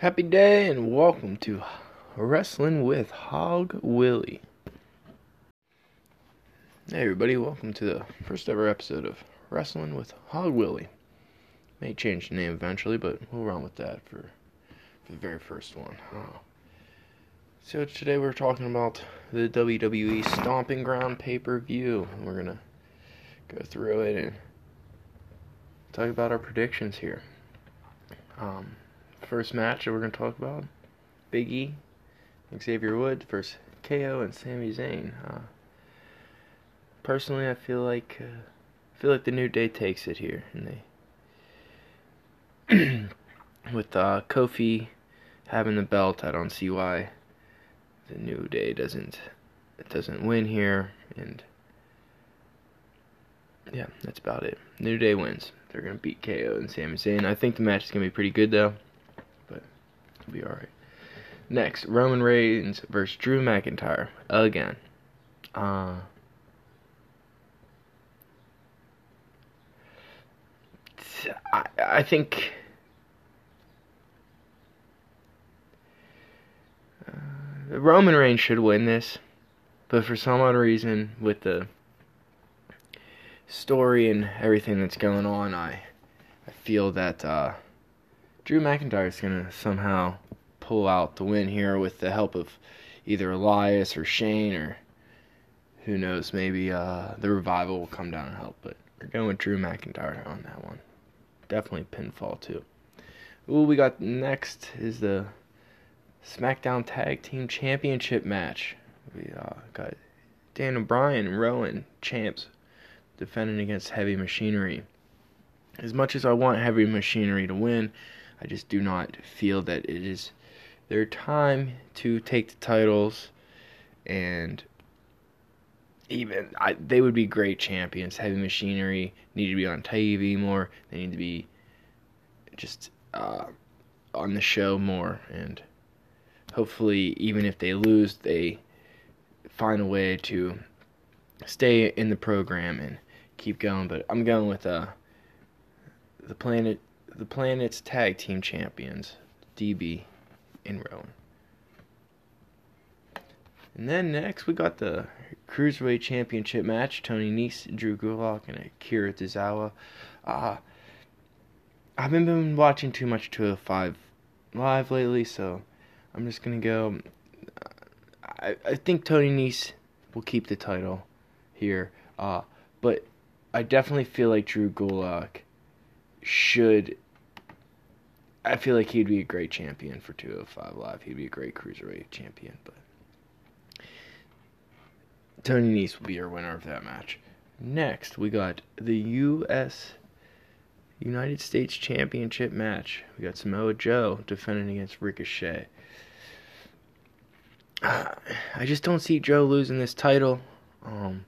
Happy day and welcome to Wrestling with Hog Willie. Hey everybody, welcome to the first ever episode of Wrestling with Hog Willie. May change the name eventually, but we'll run with that for, for the very first one. So today we're talking about the WWE Stomping Ground pay-per-view. And we're gonna go through it and talk about our predictions here. Um, first match that we're going to talk about Big E, Xavier Woods versus KO and Sami Zayn. Uh, personally, I feel like uh, feel like the New Day takes it here, and they with uh, Kofi having the belt. I don't see why the New Day doesn't it doesn't win here, and yeah, that's about it. New Day wins. They're gonna beat KO and Sami Zayn. I think the match is gonna be pretty good though, it'll be all right. Next, Roman Reigns versus Drew McIntyre again. Uh, I, I think uh, Roman Reigns should win this, but for some odd reason, with the story and everything that's going on, I I feel that uh, Drew McIntyre is gonna somehow pull out the win here with the help of either Elias or Shane or who knows, maybe uh, the revival will come down and help. But we're going with Drew McIntyre on that one. Definitely pinfall too. Ooh, we got next is the SmackDown Tag Team Championship match. We uh, got Dan Bryan and Rowan champs defending against Heavy Machinery. As much as I want Heavy Machinery to win, I just do not feel that it is their time to take the titles and even I, they would be great champions. Heavy Machinery need to be on TV more. They need to be just uh, on the show more, and hopefully, even if they lose, they find a way to stay in the program and keep going, but I'm going with uh the planet the planet's tag team champions, DB and Rowan. And then next we got the Cruiserweight Championship match, Tony Nese, Drew Gulak, and Akira Tozawa. Uh, I haven't been watching too much 205 live lately, so I'm just gonna go. I, I think Tony Nese will keep the title here, uh, but I definitely feel like Drew Gulak should. I feel like he'd be a great champion for 205 Live. He'd be a great cruiserweight champion, but Tony Nese will be our winner of that match. Next, we got the U.S. United States Championship match. We got Samoa Joe defending against Ricochet. I just don't see Joe losing this title. Um,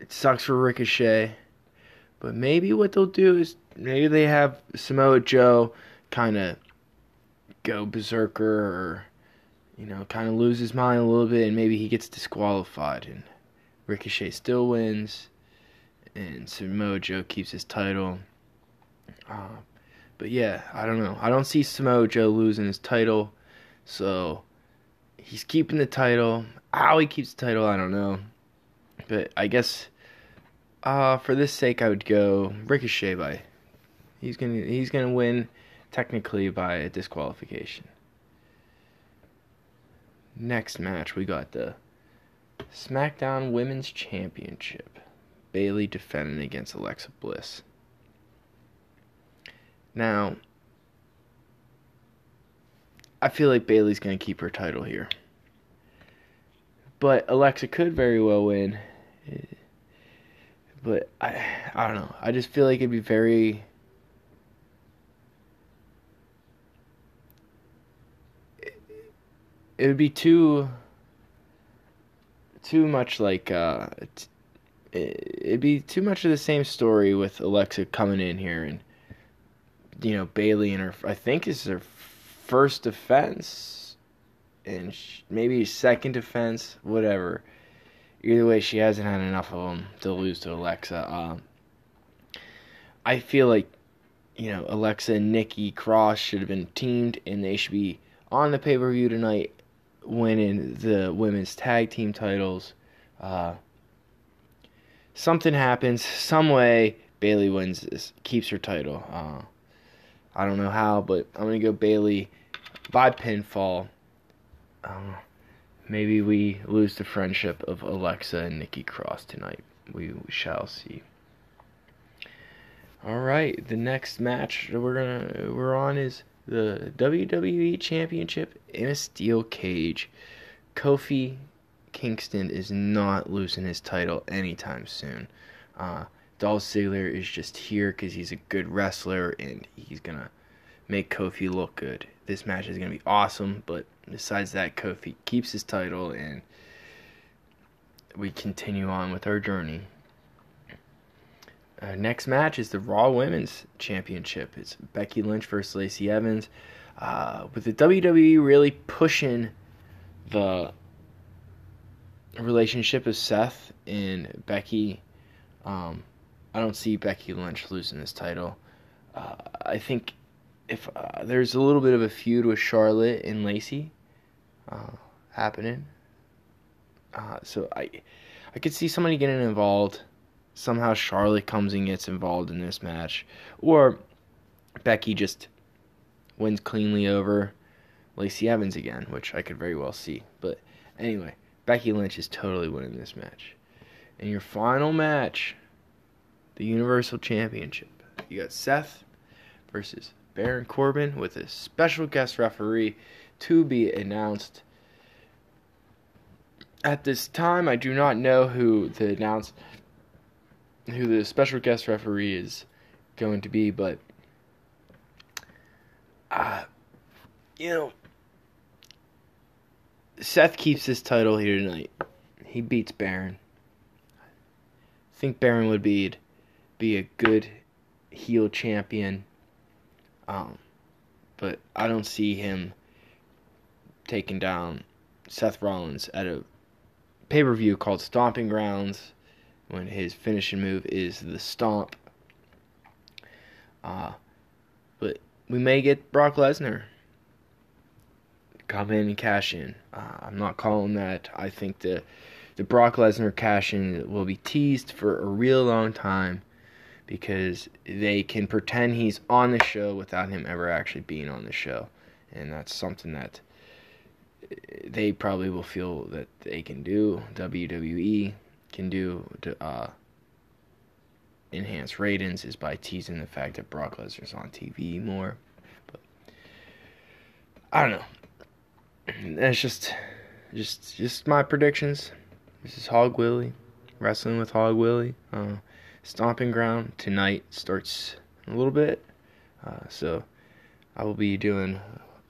it sucks for Ricochet. But maybe what they'll do is maybe they have Samoa Joe kind of go berserker or, you know, kind of lose his mind a little bit and maybe he gets disqualified and Ricochet still wins and Samoa Joe keeps his title. Uh, but yeah, I don't know. I don't see Samoa Joe losing his title. So he's keeping the title. How he keeps the title, I don't know. But I guess uh, for this sake, I would go Ricochet by. He's gonna he's gonna win technically by a disqualification. Next match, we got the SmackDown Women's Championship. Bayley defending against Alexa Bliss. Now, I feel like Bayley's going to keep her title here. But Alexa could very well win. But I I don't know. I just feel like it'd be very it would be too too much like uh it'd be too much of the same story with Alexa coming in here and you know Bayley and her I think is her first defense and maybe second defense whatever either way she hasn't had enough of them to lose to Alexa um I feel like you know, Alexa and Nikki Cross should have been teamed, and they should be on the pay per view tonight, winning the women's tag team titles. Uh, something happens, some way Bayley wins this, keeps her title. Uh, I don't know how, but I'm gonna go Bayley by pinfall. Uh, maybe we lose the friendship of Alexa and Nikki Cross tonight. We, shall see. All right, the next match that we're gonna we're on is the WWE Championship in a steel cage. Kofi Kingston is not losing his title anytime soon. Uh, Dolph Ziggler is just here because he's a good wrestler and he's gonna make Kofi look good. This match is gonna be awesome, but besides that, Kofi keeps his title and we continue on with our journey. Uh, next match is the Raw Women's Championship. It's Becky Lynch versus Lacey Evans. Uh, with the WWE really pushing the relationship of Seth and Becky, um, I don't see Becky Lynch losing this title. Uh, I think if uh, there's a little bit of a feud with Charlotte and Lacey uh, happening, uh, so I I could see somebody getting involved somehow Charlotte comes and gets involved in this match, or Becky just wins cleanly over Lacey Evans again, which I could very well see. But anyway, Becky Lynch is totally winning this match. And your final match, the Universal Championship, you got Seth versus Baron Corbin with a special guest referee to be announced. At this time, I do not know who the announced who the special guest referee is going to be, but uh, you know, Seth keeps his title here tonight. He beats Baron. I think Baron would be be a good heel champion. Um, but I don't see him taking down Seth Rollins at a pay per view called Stomping Grounds when his finishing move is the stomp. Uh, but we may get Brock Lesnar come in and cash in. Uh, I'm not calling that. I think the the Brock Lesnar cash in will be teased for a real long time because they can pretend he's on the show without him ever actually being on the show, and that's something that they probably will feel that they can do. WWE can do to uh, enhance ratings is by teasing the fact that Brock Lesnar's on TV more. But I don't know. That's just just just my predictions. This is Hog Willie, wrestling with Hog Willie. Uh, stomping ground tonight starts in a little bit, uh, so I will be doing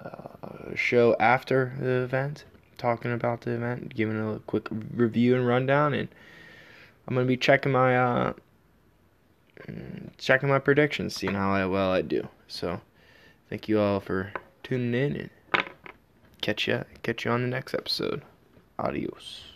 a show after the event, talking about the event, giving a quick review and rundown, and I'm gonna be checking my uh, checking my predictions, seeing how well I do. So, thank you all for tuning in, and catch you catch you on the next episode. Adios.